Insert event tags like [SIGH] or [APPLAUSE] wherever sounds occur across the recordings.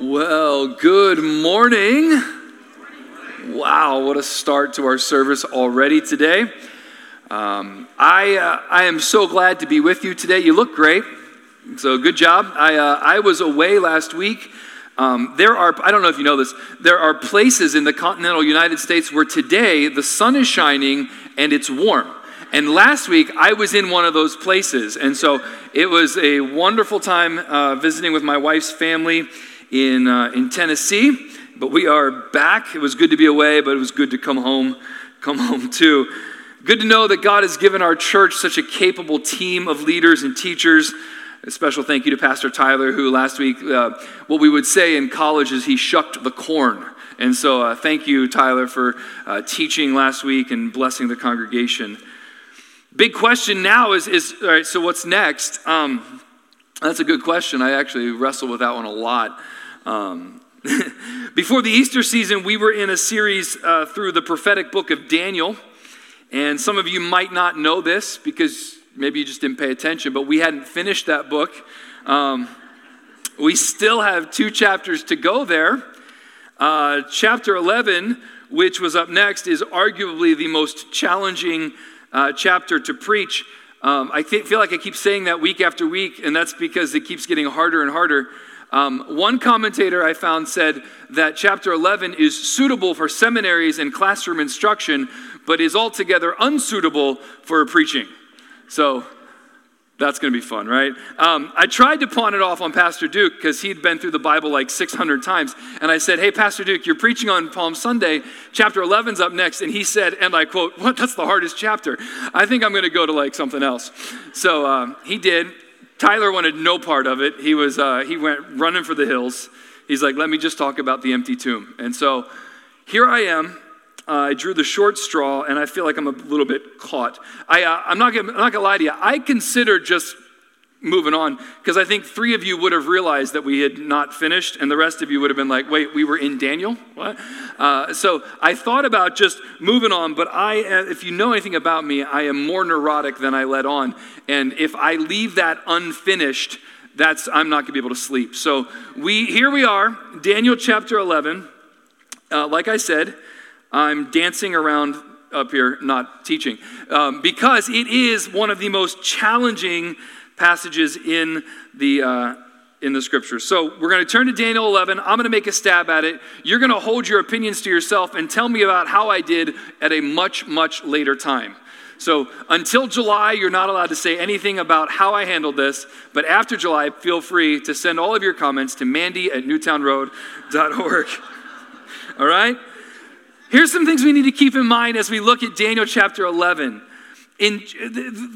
Well, good morning. Wow, what a start to our service already today. Um, I, uh, I am so glad to be with you today. You look great, so good job. I, uh, I was away last week. Um, there are, I don't know if you know this, there are places in the continental United States where today the sun is shining and it's warm. And last week I was in one of those places. And so it was a wonderful time uh, visiting with my wife's family in, uh, in Tennessee. But we are back. It was good to be away, but it was good to come home, come home too. Good to know that God has given our church such a capable team of leaders and teachers. A special thank you to Pastor Tyler, who last week, uh, what we would say in college is he shucked the corn. And so, uh, thank you, Tyler, for uh, teaching last week and blessing the congregation. Big question now is, is all right, so what's next? Um, that's a good question. I actually wrestle with that one a lot. Um, [LAUGHS] before the Easter season, we were in a series uh, through the prophetic book of Daniel. And some of you might not know this because maybe you just didn't pay attention, but we hadn't finished that book. Um, we still have two chapters to go there. Uh, chapter 11, which was up next, is arguably the most challenging uh, chapter to preach. Um, I th- feel like I keep saying that week after week, and that's because it keeps getting harder and harder. Um, one commentator I found said that chapter 11 is suitable for seminaries and classroom instruction, but is altogether unsuitable for preaching. So that's going to be fun, right? Um, I tried to pawn it off on Pastor Duke because he'd been through the Bible like 600 times. And I said, Hey, Pastor Duke, you're preaching on Palm Sunday. Chapter 11's up next. And he said, and I quote, What? That's the hardest chapter. I think I'm going to go to like something else. So um, he did. Tyler wanted no part of it. He was uh, he went running for the hills. He's like, let me just talk about the empty tomb. And so here I am. Uh, I drew the short straw, and I feel like I'm a little bit caught. I, uh, I'm not gonna, I'm not gonna lie to you. I consider just moving on because I think three of you would have realized that we had not finished, and the rest of you would have been like, wait, we were in Daniel? What? Uh, so I thought about just moving on, but I, uh, if you know anything about me, I am more neurotic than I let on. And if I leave that unfinished, that's I'm not gonna be able to sleep. So we here we are, Daniel chapter 11. Uh, like I said, I'm dancing around up here, not teaching, um, because it is one of the most challenging passages in the, uh, in the scriptures. So we're going to turn to Daniel 11. I'm going to make a stab at it. You're going to hold your opinions to yourself and tell me about how I did at a much, much later time. So until July, you're not allowed to say anything about how I handled this. But after July, feel free to send all of your comments to mandy at newtownroad.org. [LAUGHS] all right? Here's some things we need to keep in mind as we look at Daniel chapter 11 in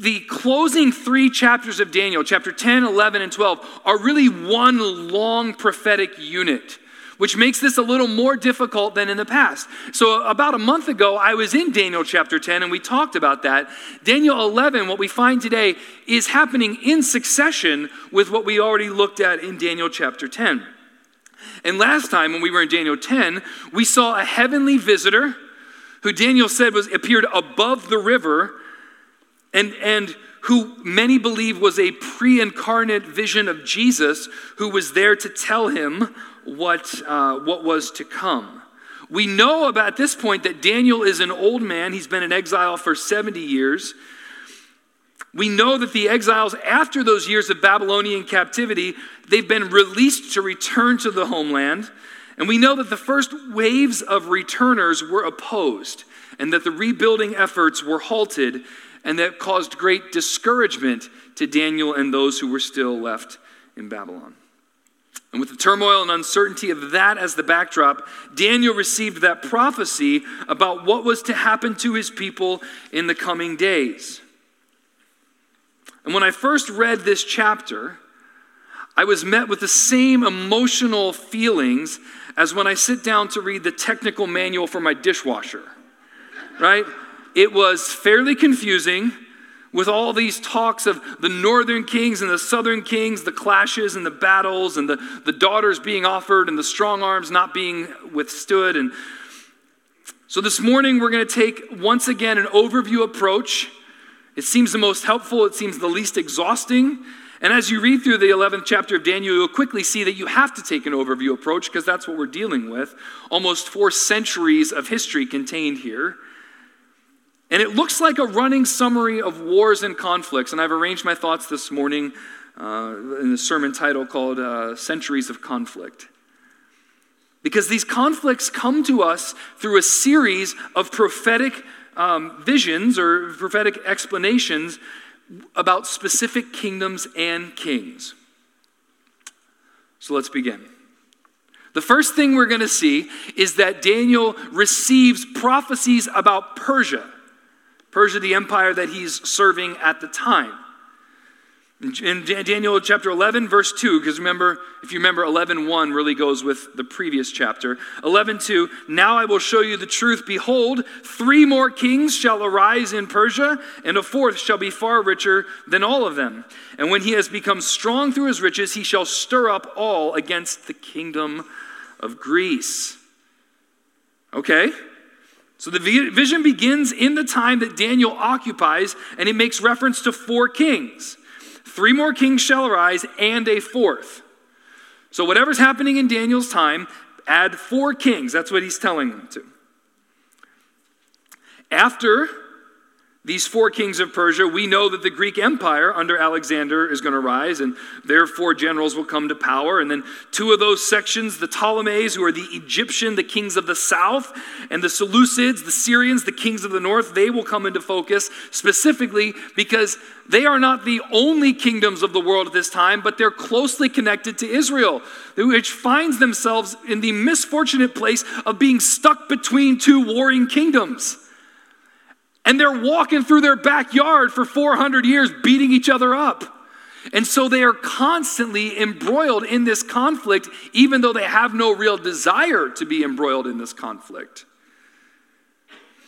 the closing three chapters of Daniel, chapter 10, 11, and 12, are really one long prophetic unit, which makes this a little more difficult than in the past. So, about a month ago, I was in Daniel chapter 10, and we talked about that. Daniel 11, what we find today, is happening in succession with what we already looked at in Daniel chapter 10. And last time, when we were in Daniel 10, we saw a heavenly visitor who Daniel said was appeared above the river and, and who many believe was a pre incarnate vision of Jesus who was there to tell him what, uh, what was to come. We know about at this point that Daniel is an old man. He's been in exile for 70 years. We know that the exiles, after those years of Babylonian captivity, they've been released to return to the homeland. And we know that the first waves of returners were opposed and that the rebuilding efforts were halted and that caused great discouragement to Daniel and those who were still left in Babylon. And with the turmoil and uncertainty of that as the backdrop, Daniel received that prophecy about what was to happen to his people in the coming days. And when I first read this chapter, I was met with the same emotional feelings as when I sit down to read the technical manual for my dishwasher, right? It was fairly confusing with all these talks of the northern kings and the southern kings, the clashes and the battles, and the, the daughters being offered and the strong arms not being withstood. And so this morning we're going to take once again an overview approach. It seems the most helpful, it seems the least exhausting. And as you read through the 11th chapter of Daniel, you'll quickly see that you have to take an overview approach because that's what we're dealing with. Almost four centuries of history contained here. And it looks like a running summary of wars and conflicts. And I've arranged my thoughts this morning uh, in a sermon title called uh, Centuries of Conflict. Because these conflicts come to us through a series of prophetic um, visions or prophetic explanations about specific kingdoms and kings. So let's begin. The first thing we're going to see is that Daniel receives prophecies about Persia, Persia, the empire that he's serving at the time. In Daniel chapter 11, verse 2, because remember, if you remember, 11 1 really goes with the previous chapter. 11 2, now I will show you the truth. Behold, three more kings shall arise in Persia, and a fourth shall be far richer than all of them. And when he has become strong through his riches, he shall stir up all against the kingdom of Greece. Okay? So the vision begins in the time that Daniel occupies, and it makes reference to four kings. Three more kings shall arise, and a fourth. So, whatever's happening in Daniel's time, add four kings. That's what he's telling them to. After these four kings of Persia, we know that the Greek Empire under Alexander is going to rise, and their four generals will come to power. And then two of those sections, the Ptolemies, who are the Egyptian, the kings of the south, and the Seleucids, the Syrians, the kings of the north, they will come into focus specifically because they are not the only kingdoms of the world at this time, but they're closely connected to Israel, which finds themselves in the misfortunate place of being stuck between two warring kingdoms. And they're walking through their backyard for 400 years, beating each other up. And so they are constantly embroiled in this conflict, even though they have no real desire to be embroiled in this conflict.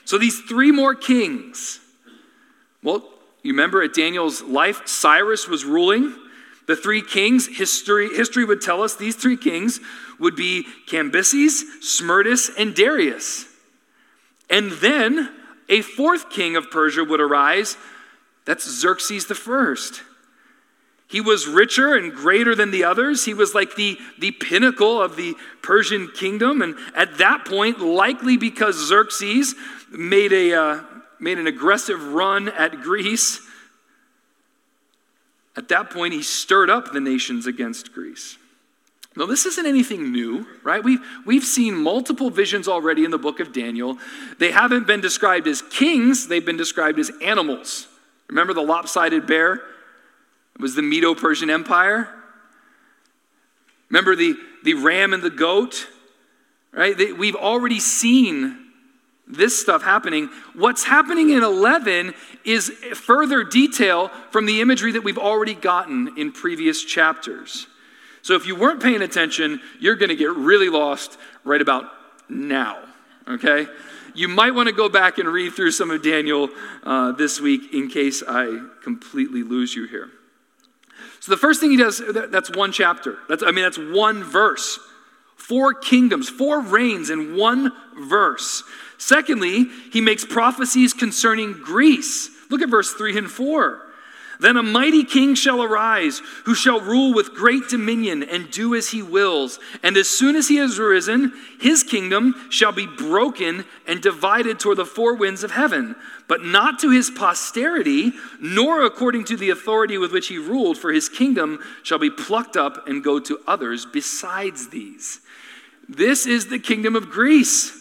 So these three more kings, well, you remember at Daniel's life, Cyrus was ruling. The three kings, history, history would tell us these three kings would be Cambyses, Smerdis, and Darius. And then a fourth king of Persia would arise. That's Xerxes the first. He was richer and greater than the others. He was like the, the pinnacle of the Persian kingdom. And at that point, likely because Xerxes made, a, uh, made an aggressive run at Greece, at that point, he stirred up the nations against Greece. Now, this isn't anything new, right? We've, we've seen multiple visions already in the book of Daniel. They haven't been described as kings, they've been described as animals. Remember the lopsided bear? It was the Medo Persian Empire. Remember the, the ram and the goat? Right? They, we've already seen this stuff happening. What's happening in 11 is further detail from the imagery that we've already gotten in previous chapters. So if you weren't paying attention, you're going to get really lost right about now, okay? You might want to go back and read through some of Daniel uh, this week in case I completely lose you here. So the first thing he does, that's one chapter. That's, I mean, that's one verse. Four kingdoms, four reigns in one verse. Secondly, he makes prophecies concerning Greece. Look at verse 3 and 4. Then a mighty king shall arise, who shall rule with great dominion and do as he wills. And as soon as he has arisen, his kingdom shall be broken and divided toward the four winds of heaven, but not to his posterity, nor according to the authority with which he ruled, for his kingdom shall be plucked up and go to others besides these. This is the kingdom of Greece.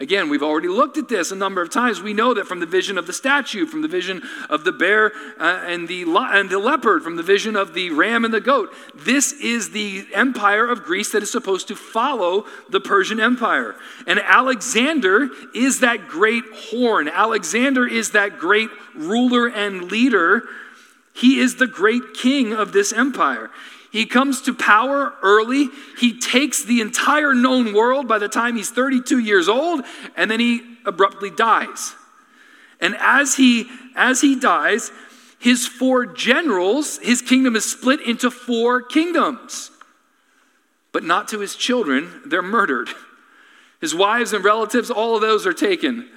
Again, we've already looked at this a number of times. We know that from the vision of the statue, from the vision of the bear uh, and, the, and the leopard, from the vision of the ram and the goat. This is the empire of Greece that is supposed to follow the Persian Empire. And Alexander is that great horn. Alexander is that great ruler and leader. He is the great king of this empire. He comes to power early. He takes the entire known world by the time he's 32 years old, and then he abruptly dies. And as he as he dies, his four generals, his kingdom is split into four kingdoms. But not to his children, they're murdered. His wives and relatives, all of those are taken.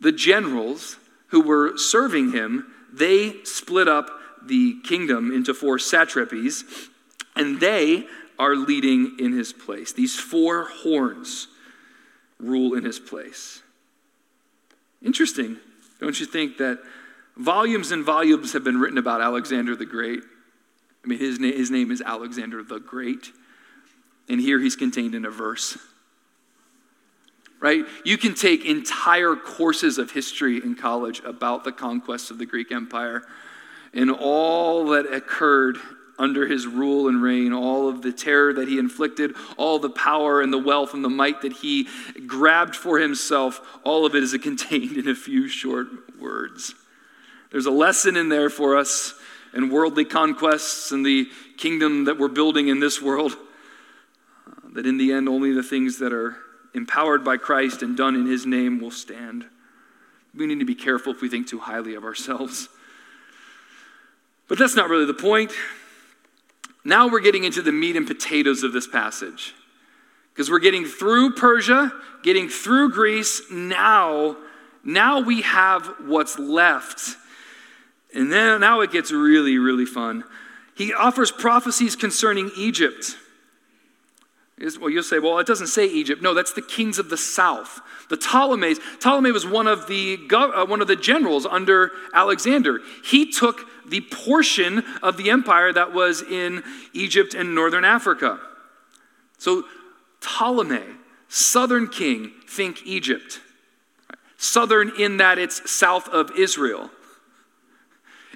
The generals who were serving him, they split up the kingdom into four satrapies, and they are leading in his place. These four horns rule in his place. Interesting, don't you think, that volumes and volumes have been written about Alexander the Great? I mean, his, na- his name is Alexander the Great, and here he's contained in a verse. Right? You can take entire courses of history in college about the conquest of the Greek Empire and all that occurred under his rule and reign, all of the terror that he inflicted, all the power and the wealth and the might that he grabbed for himself, all of it is [LAUGHS] contained in a few short words. There's a lesson in there for us in worldly conquests and the kingdom that we're building in this world. [LAUGHS] That in the end, only the things that are empowered by Christ and done in his name will stand. We need to be careful if we think too highly of ourselves. But that's not really the point. Now we're getting into the meat and potatoes of this passage. Because we're getting through Persia, getting through Greece. Now, now we have what's left. And then now it gets really, really fun. He offers prophecies concerning Egypt. Well, you'll say, well, it doesn't say Egypt. No, that's the kings of the south. The Ptolemies. Ptolemy was one of the, uh, one of the generals under Alexander. He took the portion of the empire that was in Egypt and northern Africa. So, Ptolemy, southern king, think Egypt. Southern in that it's south of Israel.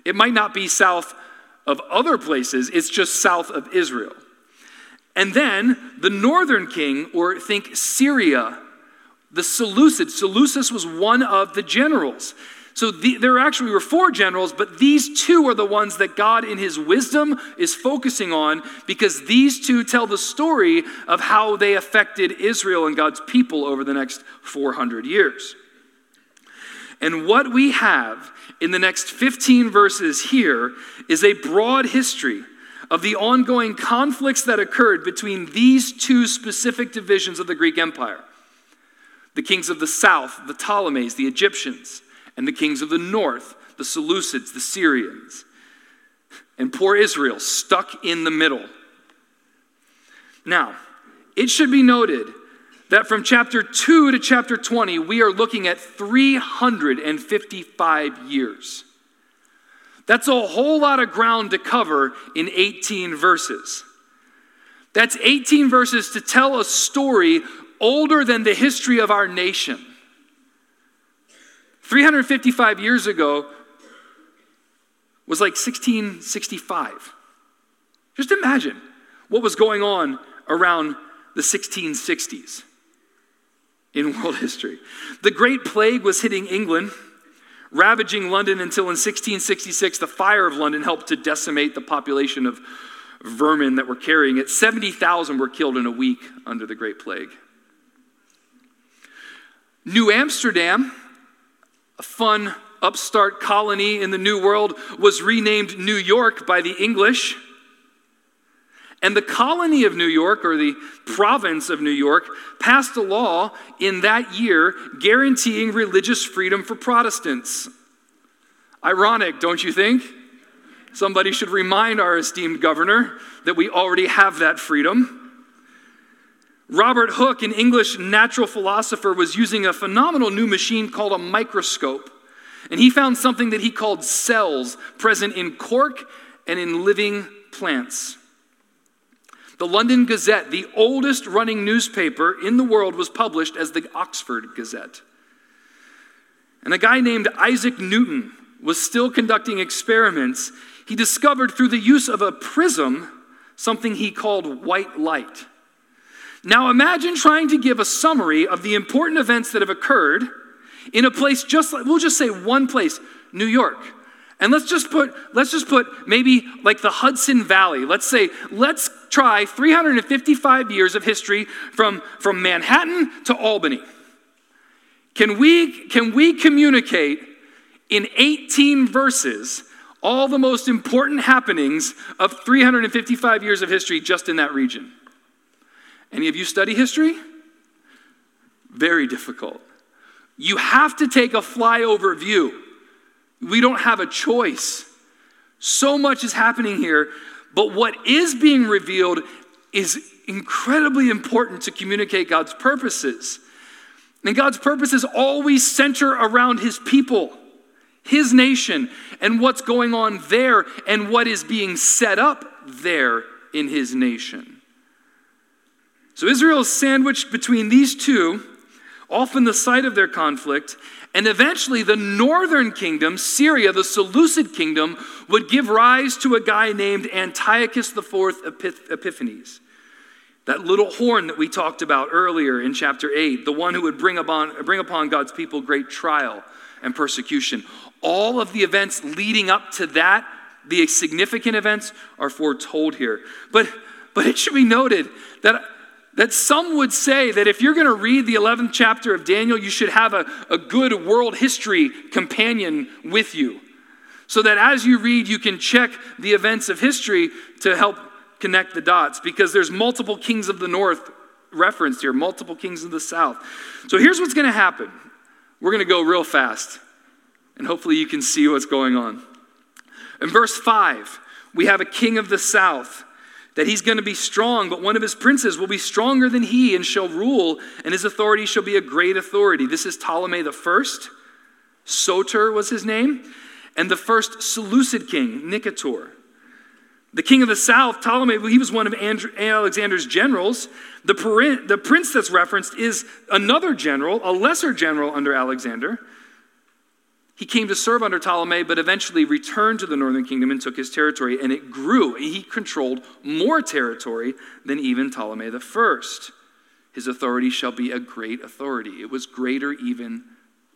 It might not be south of other places, it's just south of Israel. And then the northern king, or think Syria, the Seleucid. Seleucus was one of the generals. So the, there actually were four generals, but these two are the ones that God, in his wisdom, is focusing on because these two tell the story of how they affected Israel and God's people over the next 400 years. And what we have in the next 15 verses here is a broad history of the ongoing conflicts that occurred between these two specific divisions of the Greek Empire the kings of the south, the Ptolemies, the Egyptians and the kings of the north, the Seleucids, the Syrians. And poor Israel stuck in the middle. Now, it should be noted that from chapter 2 to chapter 20, we are looking at 355 years. That's a whole lot of ground to cover in 18 verses. That's 18 verses to tell a story older than the history of our nation. 355 years ago was like 1665. Just imagine what was going on around the 1660s in world history. The Great Plague was hitting England, ravaging London until in 1666 the fire of London helped to decimate the population of vermin that were carrying it. 70,000 were killed in a week under the Great Plague. New Amsterdam a fun upstart colony in the New World, was renamed New York by the English. And the colony of New York, or the province of New York, passed a law in that year guaranteeing religious freedom for Protestants. Ironic, don't you think? Somebody should remind our esteemed governor that we already have that freedom. Robert Hooke, an English natural philosopher, was using a phenomenal new machine called a microscope. And he found something that he called cells present in cork and in living plants. The London Gazette, the oldest running newspaper in the world, was published as the Oxford Gazette. And a guy named Isaac Newton was still conducting experiments. He discovered through the use of a prism something he called white light. Now imagine trying to give a summary of the important events that have occurred in a place just like, we'll just say one place, New York. And let's just put, let's just put maybe like the Hudson Valley. Let's say, let's try 355 years of history from, from Manhattan to Albany. Can we, can we communicate in 18 verses all the most important happenings of 355 years of history just in that region? Any of you study history? Very difficult. You have to take a flyover view. We don't have a choice. So much is happening here, but what is being revealed is incredibly important to communicate God's purposes. And God's purposes always center around his people, his nation, and what's going on there and what is being set up there in his nation. So Israel is sandwiched between these two, often the site of their conflict, and eventually the northern kingdom, Syria, the Seleucid kingdom, would give rise to a guy named Antiochus IV Epiphanes. That little horn that we talked about earlier in chapter 8, the one who would bring upon, bring upon God's people great trial and persecution. All of the events leading up to that, the significant events, are foretold here. But, but it should be noted that, that some would say that if you're going to read the 11th chapter of Daniel, you should have a, a good world history companion with you. So that as you read, you can check the events of history to help connect the dots because there's multiple kings of the north referenced here, multiple kings of the south. So here's what's going to happen. We're going to go real fast, and hopefully you can see what's going on. In verse 5, we have a king of the south that he's going to be strong, but one of his princes will be stronger than he and shall rule, and his authority shall be a great authority. This is Ptolemy the first. Soter was his name, and the first Seleucid king, Nicator. The king of the south, Ptolemy, he was one of Andrew, Alexander's generals. The, the prince that's referenced is another general, a lesser general under Alexander. He came to serve under Ptolemy, but eventually returned to the northern kingdom and took his territory, and it grew. He controlled more territory than even Ptolemy the first. His authority shall be a great authority. It was greater even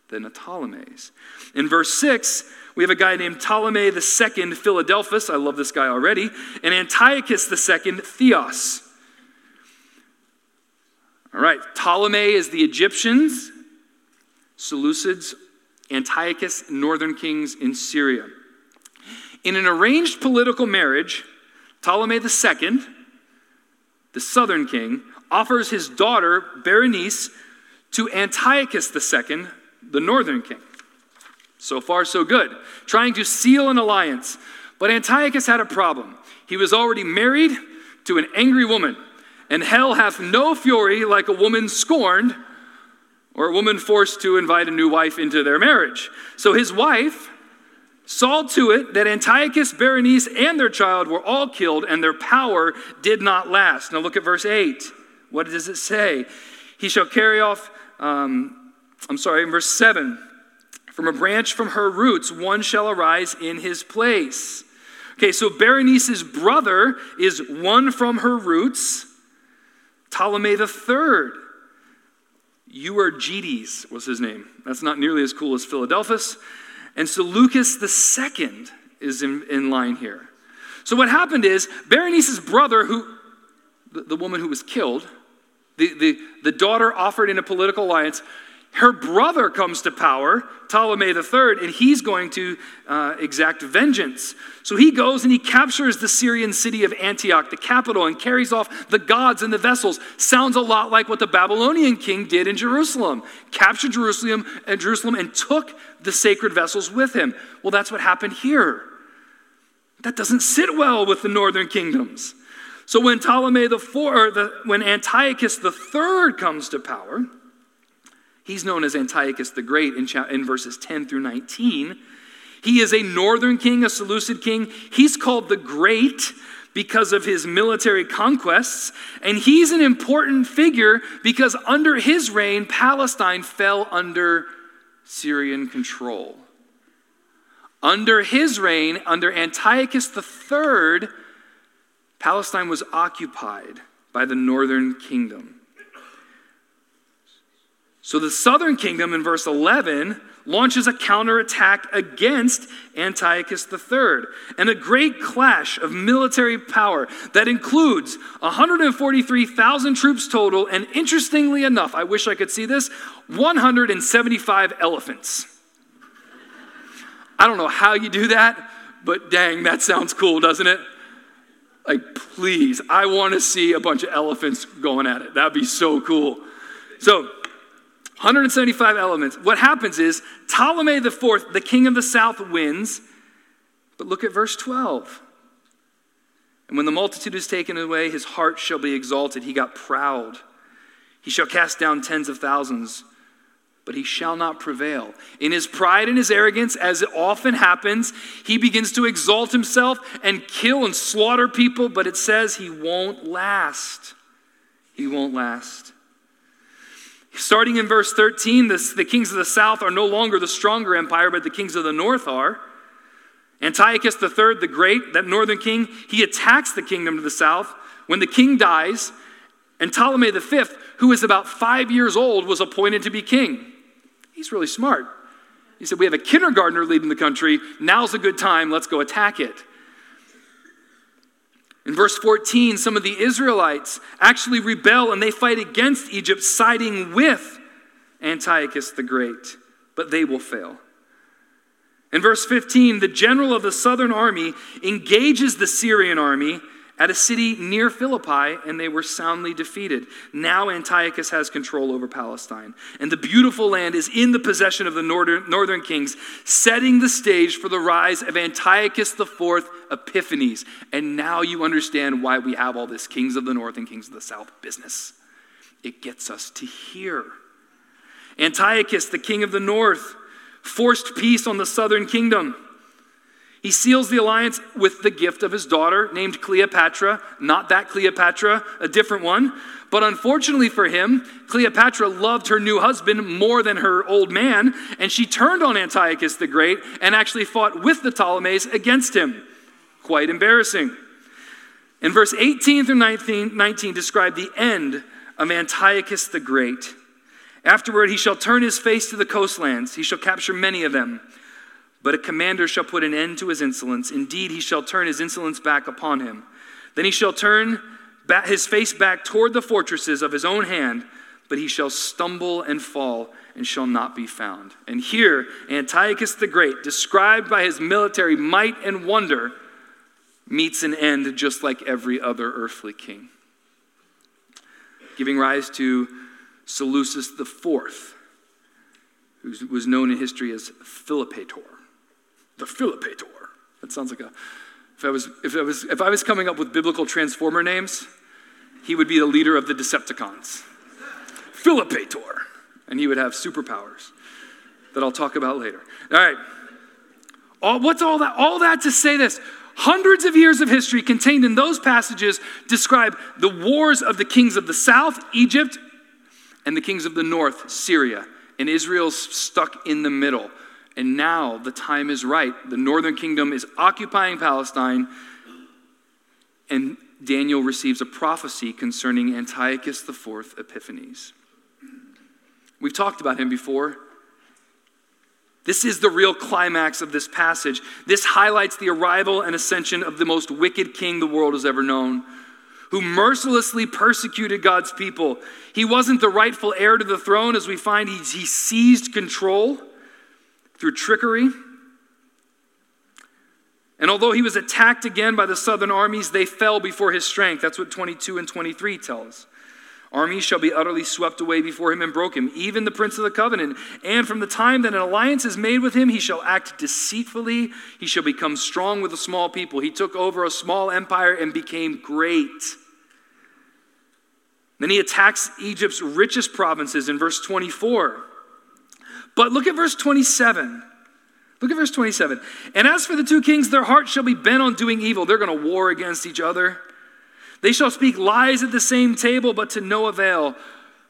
than Ptolemy's. In verse 6, we have a guy named Ptolemy II Philadelphus. I love this guy already. And Antiochus II Theos. All right, Ptolemy is the Egyptians, Seleucids, Antiochus, northern kings in Syria. In an arranged political marriage, Ptolemy II, the southern king, offers his daughter Berenice to Antiochus II, the northern king. So far, so good. Trying to seal an alliance. But Antiochus had a problem. He was already married to an angry woman, and hell hath no fury like a woman scorned or a woman forced to invite a new wife into their marriage. So his wife saw to it that Antiochus, Berenice, and their child were all killed, and their power did not last. Now look at verse 8. What does it say? He shall carry off, um, I'm sorry, in verse 7. From a branch from her roots, one shall arise in his place. Okay, so Berenice's brother is one from her roots, Ptolemy the third. Euergetes was his name. That's not nearly as cool as Philadelphus. And Seleucus the second is in, in line here. So what happened is Berenice's brother, who the, the woman who was killed, the, the, the daughter offered in a political alliance, her brother comes to power, Ptolemy III, and he's going to uh, exact vengeance. So he goes and he captures the Syrian city of Antioch, the capital, and carries off the gods and the vessels. Sounds a lot like what the Babylonian king did in Jerusalem. Captured Jerusalem and Jerusalem and took the sacred vessels with him. Well, that's what happened here. That doesn't sit well with the northern kingdoms. So when Ptolemy the four, the, when Antiochus III comes to power, He's known as Antiochus the Great in, in verses 10 through 19. He is a northern king, a Seleucid king. He's called the Great because of his military conquests. And he's an important figure because under his reign, Palestine fell under Syrian control. Under his reign, under Antiochus III, Palestine was occupied by the northern kingdom. So the southern kingdom in verse 11 launches a counterattack against Antiochus III and a great clash of military power that includes 143,000 troops total and interestingly enough, I wish I could see this, 175 elephants. I don't know how you do that, but dang, that sounds cool, doesn't it? Like, please, I want to see a bunch of elephants going at it. That'd be so cool. So, 175 elements. What happens is Ptolemy IV, the king of the south, wins, But look at verse 12. And when the multitude is taken away, his heart shall be exalted. He got proud. He shall cast down tens of thousands, but he shall not prevail. In his pride and his arrogance, as it often happens, he begins to exalt himself and kill and slaughter people, but it says he won't last. He won't last. Starting in verse 13, this, the kings of the south are no longer the stronger empire, but the kings of the north are. Antiochus III, the great, that northern king, he attacks the kingdom to the south. When the king dies, and Ptolemy V, who is about five years old, was appointed to be king. He's really smart. He said, We have a kindergartner leading the country. Now's a good time. Let's go attack it. In verse 14, some of the Israelites actually rebel and they fight against Egypt, siding with Antiochus the Great, but they will fail. In verse 15, the general of the southern army engages the Syrian army at a city near Philippi, and they were soundly defeated. Now Antiochus has control over Palestine, and the beautiful land is in the possession of the northern, northern kings, setting the stage for the rise of Antiochus IV Epiphanes. And now you understand why we have all this kings of the north and kings of the south business. It gets us to here. Antiochus, the king of the north, forced peace on the southern kingdom. He seals the alliance with the gift of his daughter, named Cleopatra. Not that Cleopatra, a different one. But unfortunately for him, Cleopatra loved her new husband more than her old man, and she turned on Antiochus the Great and actually fought with the Ptolemies against him. Quite embarrassing. In verse 18 through 19, 19 describe the end of Antiochus the Great. Afterward, he shall turn his face to the coastlands. He shall capture many of them. But a commander shall put an end to his insolence. Indeed, he shall turn his insolence back upon him. Then he shall turn his face back toward the fortresses of his own hand, but he shall stumble and fall and shall not be found. And here, Antiochus the Great, described by his military might and wonder, meets an end just like every other earthly king, giving rise to Seleucus IV, who was known in history as Philopator. The Philopator. That sounds like a. If I was, if I was, if I was coming up with biblical transformer names, he would be the leader of the Decepticons. Philopator. And he would have superpowers that I'll talk about later. All right. All, what's all that? All that to say this. Hundreds of years of history contained in those passages describe the wars of the kings of the south, Egypt, and the kings of the north, Syria. And Israel's stuck in the middle. And now the time is right. The northern kingdom is occupying Palestine, and Daniel receives a prophecy concerning Antiochus IV Epiphanes. We've talked about him before. This is the real climax of this passage. This highlights the arrival and ascension of the most wicked king the world has ever known who mercilessly persecuted God's people. He wasn't the rightful heir to the throne, as we find he, he seized control through trickery. And although he was attacked again by the southern armies, they fell before his strength. That's what 22 and 23 tell us. Armies shall be utterly swept away before him and broke him, even the prince of the covenant. And from the time that an alliance is made with him, he shall act deceitfully. He shall become strong with a small people. He took over a small empire and became great. Then he attacks Egypt's richest provinces in verse 24. But look at verse 27. Look at verse 27. And as for the two kings, their hearts shall be bent on doing evil. They're going to war against each other. They shall speak lies at the same table, but to no avail.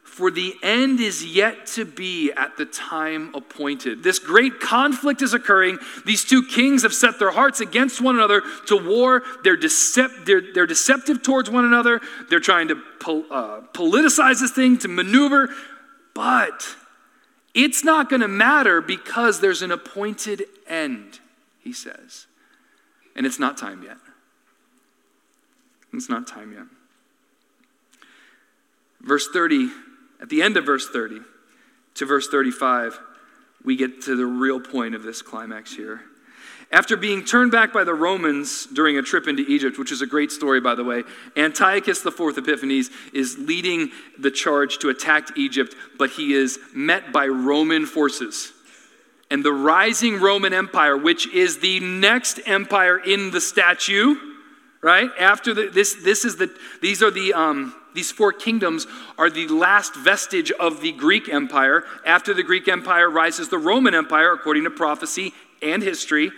For the end is yet to be at the time appointed. This great conflict is occurring. These two kings have set their hearts against one another to war. They're, decept- they're, they're deceptive towards one another. They're trying to pol- uh, politicize this thing, to maneuver. But it's not going to matter because there's an appointed end, he says. And it's not time yet. It's not time yet. Verse 30 at the end of verse 30 to verse 35, we get to the real point of this climax here. After being turned back by the Romans during a trip into Egypt, which is a great story, by the way, Antiochus IV Epiphanes is leading the charge to attack Egypt, but he is met by Roman forces. and the rising Roman Empire, which is the next empire in the statue, right? After the, this, this is the, these are the, um, these four kingdoms are the last vestige of the Greek Empire. After the Greek Empire rises the Roman Empire, according to prophecy and history.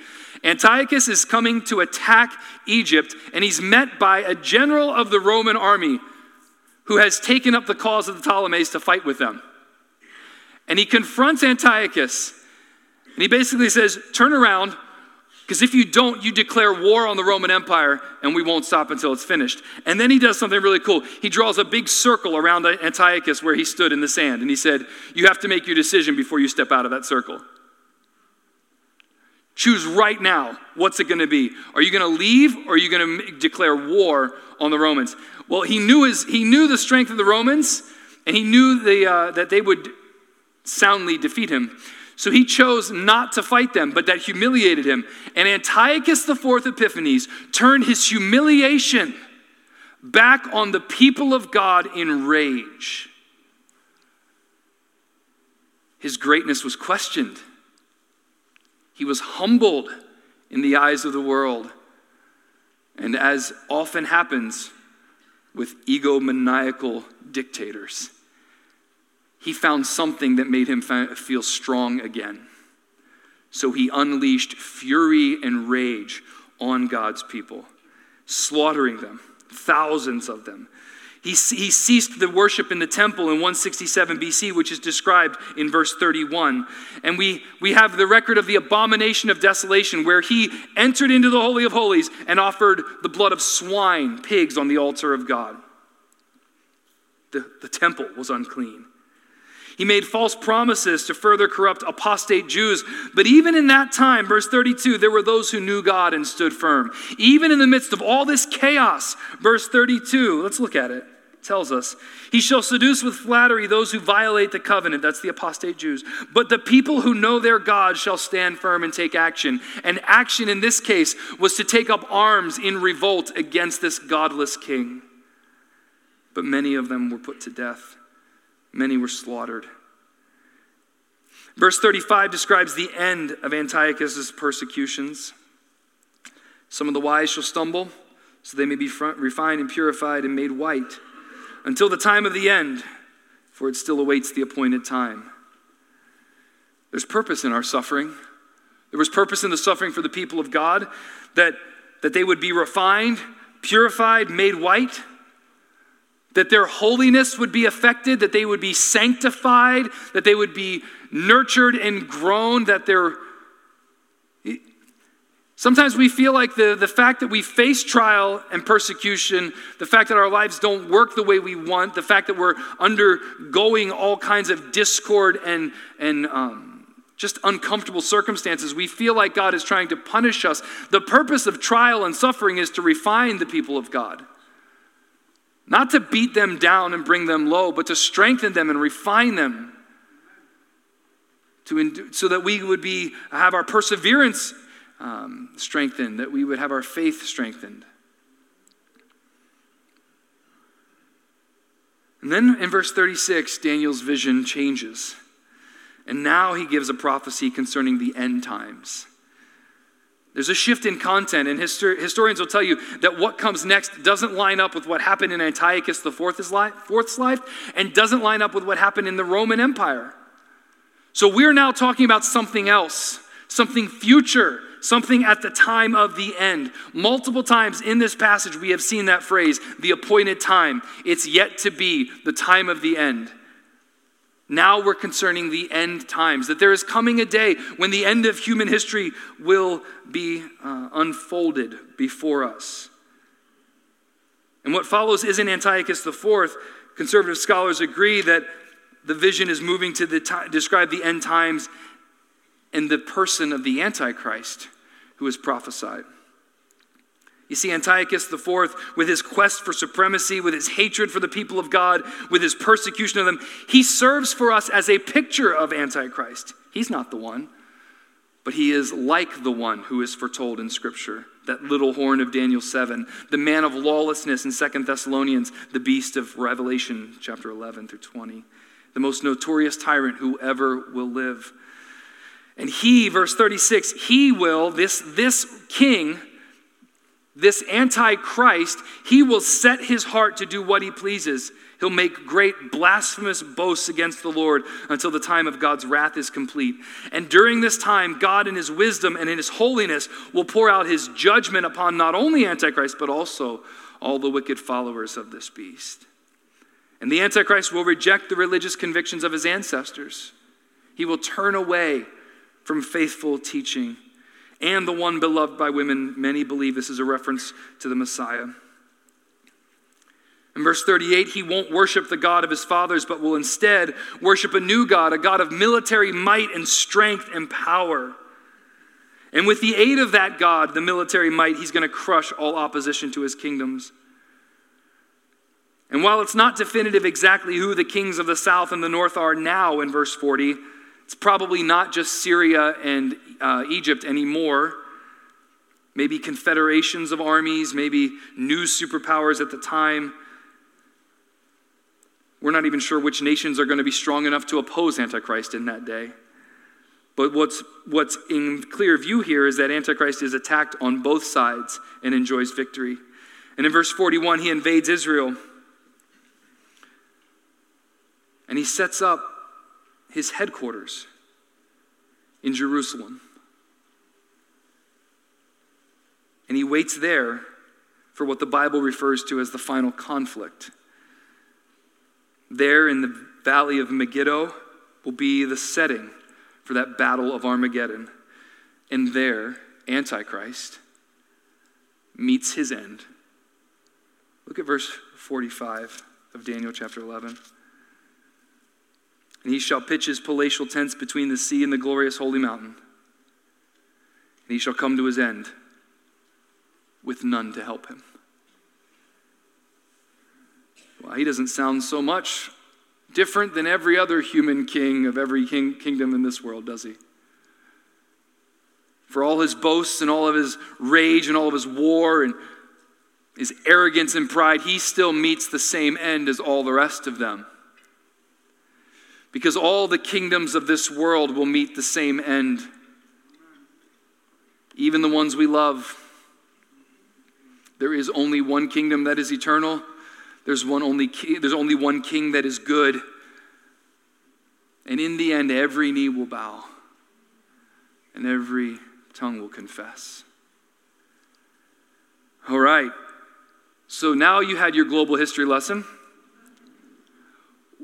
Antiochus is coming to attack Egypt, and he's met by a general of the Roman army who has taken up the cause of the Ptolemies to fight with them. And he confronts Antiochus, and he basically says, Turn around, because if you don't, you declare war on the Roman Empire, and we won't stop until it's finished. And then he does something really cool. He draws a big circle around Antiochus where he stood in the sand, and he said, You have to make your decision before you step out of that circle. Choose right now. What's it going to be? Are you going to leave or are you going to declare war on the Romans? Well, he knew, his, he knew the strength of the Romans and he knew the, uh, that they would soundly defeat him. So he chose not to fight them, but that humiliated him. And Antiochus IV Epiphanes turned his humiliation back on the people of God in rage. His greatness was questioned. He was humbled in the eyes of the world. And as often happens with egomaniacal dictators, he found something that made him feel strong again. So he unleashed fury and rage on God's people, slaughtering them, thousands of them, he, he ceased the worship in the temple in 167 BC, which is described in verse 31. And we, we have the record of the abomination of desolation, where he entered into the Holy of Holies and offered the blood of swine, pigs, on the altar of God. The, the temple was unclean. He made false promises to further corrupt apostate Jews. But even in that time, verse 32, there were those who knew God and stood firm. Even in the midst of all this chaos, verse 32, let's look at it tells us. He shall seduce with flattery those who violate the covenant. That's the apostate Jews. But the people who know their God shall stand firm and take action. And action in this case was to take up arms in revolt against this godless king. But many of them were put to death, many were slaughtered. Verse 35 describes the end of Antiochus's persecutions. Some of the wise shall stumble, so they may be refined and purified and made white until the time of the end, for it still awaits the appointed time. There's purpose in our suffering. There was purpose in the suffering for the people of God that, that they would be refined, purified, made white, that their holiness would be affected, that they would be sanctified, that they would be nurtured and grown, that their Sometimes we feel like the, the fact that we face trial and persecution, the fact that our lives don't work the way we want, the fact that we're undergoing all kinds of discord and, and um, just uncomfortable circumstances, we feel like God is trying to punish us. The purpose of trial and suffering is to refine the people of God. Not to beat them down and bring them low, but to strengthen them and refine them. To, so that we would be, have our perseverance um, strengthened, that we would have our faith strengthened. And then in verse 36, Daniel's vision changes. And now he gives a prophecy concerning the end times. There's a shift in content, and histor- historians will tell you that what comes next doesn't line up with what happened in Antiochus IV's life, Fourth's life and doesn't line up with what happened in the Roman Empire. So we're now talking about something else, something future, something at the time of the end. Multiple times in this passage, we have seen that phrase, the appointed time. It's yet to be the time of the end. Now we're concerning the end times, that there is coming a day when the end of human history will be uh, unfolded before us. And what follows isn't Antiochus IV. Conservative scholars agree that the vision is moving to t- describe the end times in the person of the Antichrist who is prophesied. You see, Antiochus IV, with his quest for supremacy, with his hatred for the people of God, with his persecution of them, he serves for us as a picture of Antichrist. He's not the one, but he is like the one who is foretold in Scripture that little horn of Daniel 7, the man of lawlessness in Second Thessalonians, the beast of Revelation chapter 11 through 20, the most notorious tyrant who ever will live. And he, verse 36, he will, this, this king, this antichrist, he will set his heart to do what he pleases. He'll make great blasphemous boasts against the Lord until the time of God's wrath is complete. And during this time, God, in his wisdom and in his holiness, will pour out his judgment upon not only Antichrist, but also all the wicked followers of this beast. And the Antichrist will reject the religious convictions of his ancestors. He will turn away from faithful teaching. And the one beloved by women, many believe this is a reference to the Messiah. In verse 38, he won't worship the God of his fathers, but will instead worship a new God, a God of military might and strength and power. And with the aid of that God, the military might, he's going to crush all opposition to his kingdoms. And while it's not definitive exactly who the kings of the south and the north are now in verse 40, it's probably not just Syria and uh, Egypt anymore maybe confederations of armies, maybe new superpowers at the time. We're not even sure which nations are going to be strong enough to oppose Antichrist in that day. But what's, what's in clear view here is that Antichrist is attacked on both sides and enjoys victory. And in verse 41, he invades Israel. And he sets up his headquarters in Jerusalem. And he waits there for what the Bible refers to as the final conflict. There in the valley of Megiddo will be the setting for that battle of Armageddon. And there, Antichrist meets his end. Look at verse 45 of Daniel chapter 11. And he shall pitch his palatial tents between the sea and the glorious holy mountain. And he shall come to his end with none to help him. Well, he doesn't sound so much different than every other human king of every king, kingdom in this world, does he? For all his boasts and all of his rage and all of his war and his arrogance and pride, he still meets the same end as all the rest of them. Because all the kingdoms of this world will meet the same end, even the ones we love. There is only one kingdom that is eternal there's, one only there's only one king that is good. And in the end, every knee will bow and every tongue will confess. All right. So now you had your global history lesson.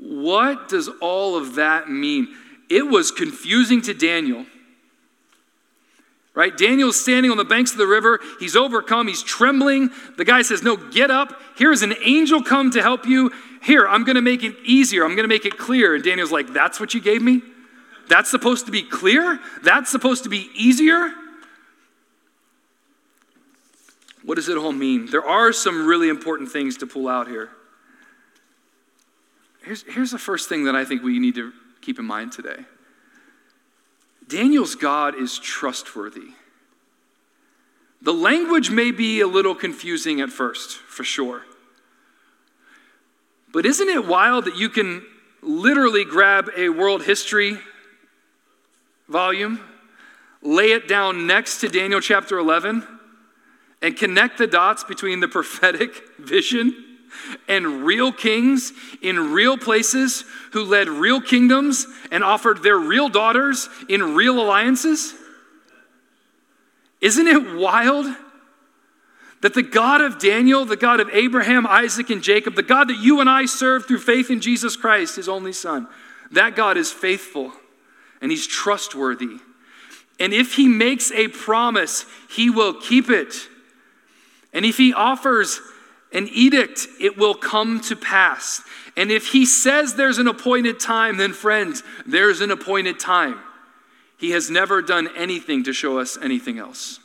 What does all of that mean? It was confusing to Daniel right? Daniel's standing on the banks of the river. He's overcome. He's trembling. The guy says, No, get up. Here's an angel come to help you. Here, I'm going to make it easier. I'm going to make it clear. And Daniel's like, That's what you gave me? That's supposed to be clear? That's supposed to be easier? What does it all mean? There are some really important things to pull out here. Here's, here's the first thing that I think we need to keep in mind today Daniel's God is trustworthy. The language may be a little confusing at first, for sure. But isn't it wild that you can literally grab a world history volume, lay it down next to Daniel chapter 11, and connect the dots between the prophetic [LAUGHS] vision and real kings in real places who led real kingdoms and offered their real daughters in real alliances? Isn't it wild that the God of Daniel, the God of Abraham, Isaac, and Jacob, the God that you and I serve through faith in Jesus Christ, his only Son, that God is faithful and he's trustworthy. And if he makes a promise, he will keep it. And if he offers an edict, it will come to pass. And if he says there's an appointed time, then friends, there's an appointed time. He has never done anything to show us anything else.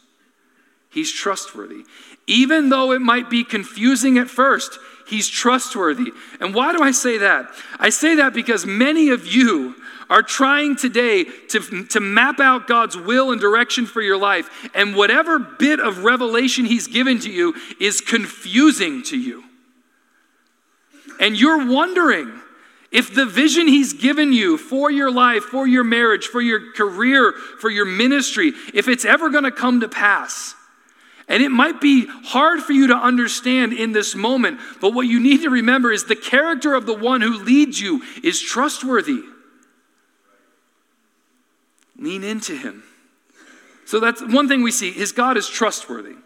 He's trustworthy. Even though it might be confusing at first, he's trustworthy. And why do I say that? I say that because many of you are trying today to, to map out God's will and direction for your life, and whatever bit of revelation He's given to you is confusing to you. And you're wondering, If the vision He's given you for your life, for your marriage, for your career, for your ministry, if it's ever going to come to pass, and it might be hard for you to understand in this moment, but what you need to remember is the character of the one who leads you is trustworthy. Lean into him. So that's one thing we see. His God is trustworthy.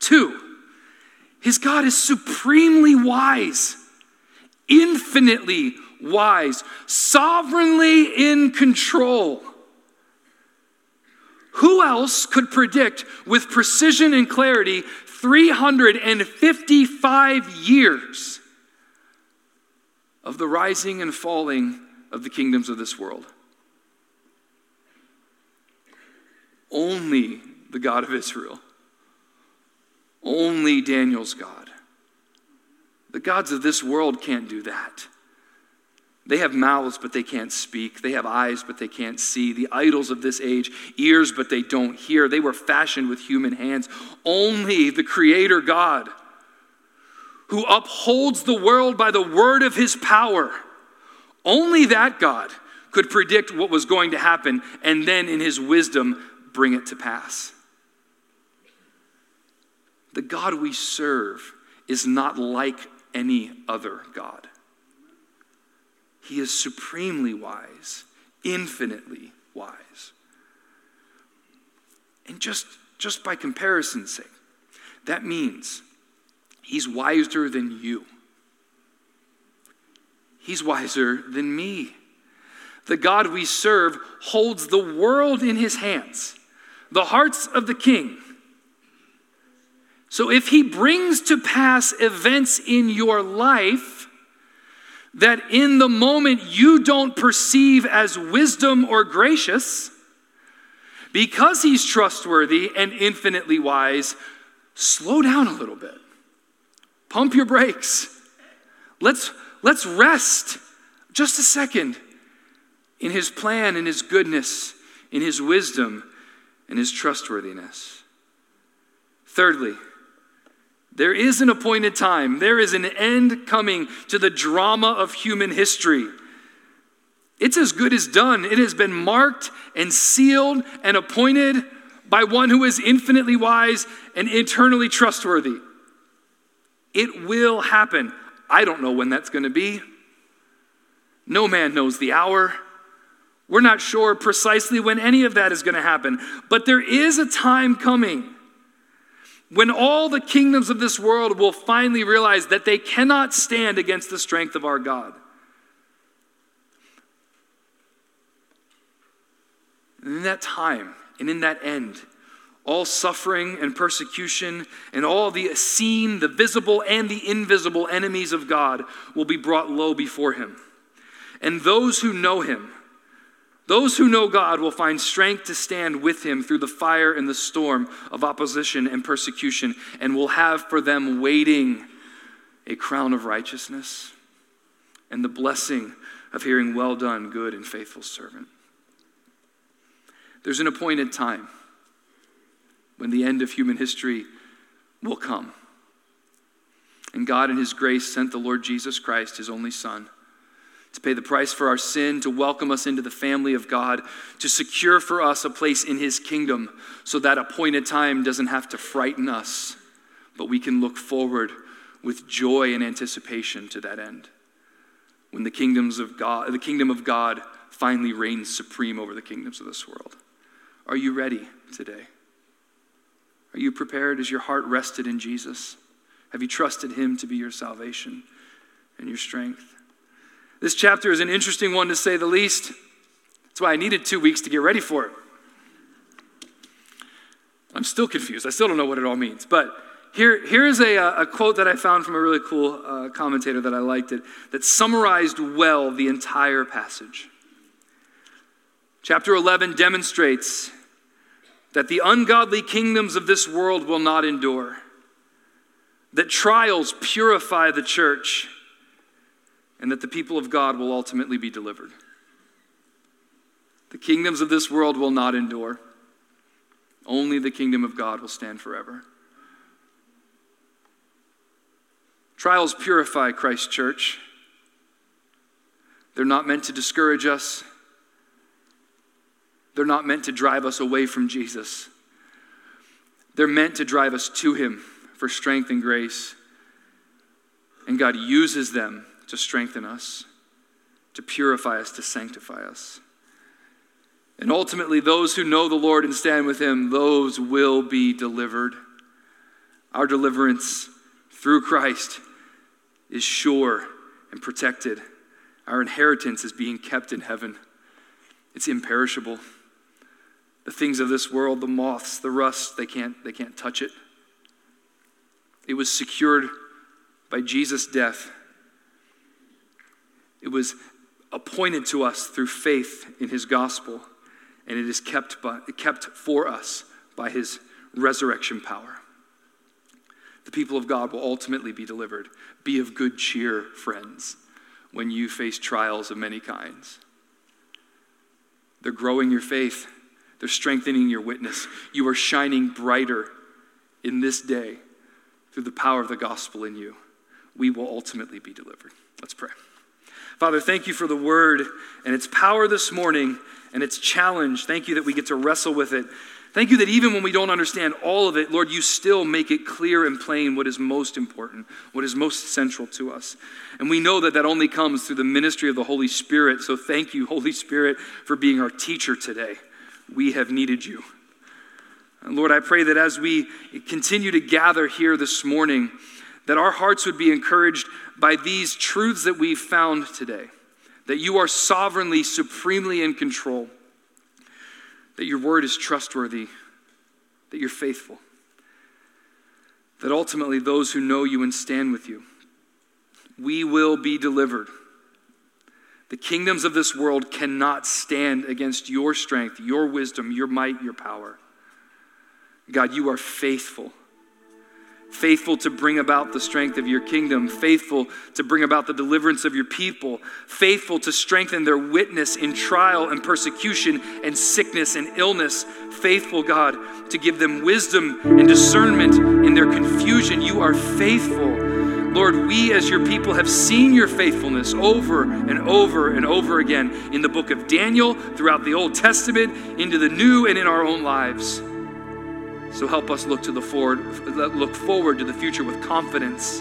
Two, his God is supremely wise, infinitely wise, sovereignly in control. Who else could predict with precision and clarity 355 years of the rising and falling of the kingdoms of this world? Only the God of Israel. Only Daniel's God. The gods of this world can't do that. They have mouths, but they can't speak. They have eyes, but they can't see. The idols of this age, ears, but they don't hear. They were fashioned with human hands. Only the Creator God, who upholds the world by the word of his power, only that God could predict what was going to happen and then, in his wisdom, bring it to pass. The God we serve is not like any other God. He is supremely wise, infinitely wise. And just, just by comparison's sake, that means he's wiser than you. He's wiser than me. The God we serve holds the world in his hands, the hearts of the king. So if he brings to pass events in your life, that in the moment you don't perceive as wisdom or gracious, because he's trustworthy and infinitely wise, slow down a little bit. Pump your brakes. Let's, let's rest just a second in his plan, in his goodness, in his wisdom, and his trustworthiness. Thirdly, there is an appointed time. There is an end coming to the drama of human history. It's as good as done. It has been marked and sealed and appointed by one who is infinitely wise and eternally trustworthy. It will happen. I don't know when that's going to be. No man knows the hour. We're not sure precisely when any of that is going to happen. But there is a time coming when all the kingdoms of this world will finally realize that they cannot stand against the strength of our God. And in that time and in that end, all suffering and persecution and all the seen, the visible, and the invisible enemies of God will be brought low before him. And those who know him, those who know God will find strength to stand with him through the fire and the storm of opposition and persecution, and will have for them waiting a crown of righteousness and the blessing of hearing, Well done, good and faithful servant. There's an appointed time when the end of human history will come. And God, in His grace, sent the Lord Jesus Christ, His only Son to pay the price for our sin, to welcome us into the family of God, to secure for us a place in His kingdom so that appointed time doesn't have to frighten us, but we can look forward with joy and anticipation to that end. When the kingdoms of God, the kingdom of God finally reigns supreme over the kingdoms of this world. Are you ready today? Are you prepared? Is your heart rested in Jesus? Have you trusted Him to be your salvation and your strength? This chapter is an interesting one to say the least. That's why I needed two weeks to get ready for it. I'm still confused. I still don't know what it all means. But here, here is a, a quote that I found from a really cool uh, commentator that I liked it that summarized well the entire passage. Chapter 11 demonstrates that the ungodly kingdoms of this world will not endure, that trials purify the church and that the people of God will ultimately be delivered. The kingdoms of this world will not endure, only the kingdom of God will stand forever. Trials purify Christ's church. They're not meant to discourage us. They're not meant to drive us away from Jesus. They're meant to drive us to Him for strength and grace. And God uses them to strengthen us, to purify us, to sanctify us. And ultimately, those who know the Lord and stand with Him, those will be delivered. Our deliverance through Christ is sure and protected. Our inheritance is being kept in heaven, it's imperishable. The things of this world, the moths, the rust, they can't, they can't touch it. It was secured by Jesus' death. It was appointed to us through faith in his gospel, and it is kept, by, kept for us by his resurrection power. The people of God will ultimately be delivered. Be of good cheer, friends, when you face trials of many kinds. They're growing your faith, they're strengthening your witness. You are shining brighter in this day through the power of the gospel in you. We will ultimately be delivered. Let's pray. Father, thank you for the word and its power this morning and its challenge. Thank you that we get to wrestle with it. Thank you that even when we don't understand all of it, Lord, you still make it clear and plain what is most important, what is most central to us. And we know that that only comes through the ministry of the Holy Spirit. So thank you, Holy Spirit, for being our teacher today we have needed you. And Lord, I pray that as we continue to gather here this morning, that our hearts would be encouraged by these truths that we've found today that you are sovereignly, supremely in control, that your word is trustworthy, that you're faithful, that ultimately those who know you and stand with you, we will be delivered. The kingdoms of this world cannot stand against your strength, your wisdom, your might, your power. God, you are faithful. Faithful to bring about the strength of your kingdom, faithful to bring about the deliverance of your people, faithful to strengthen their witness in trial and persecution and sickness and illness, faithful, God, to give them wisdom and discernment in their confusion. You are faithful Lord, we as your people have seen your faithfulness over and over and over again in the book of Daniel, throughout the Old Testament, into the new and in our own lives. So help us look to the forward, look forward to the future with confidence,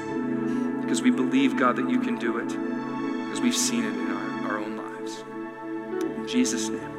because we believe, God, that you can do it, because we've seen it in our, our own lives. In Jesus' name.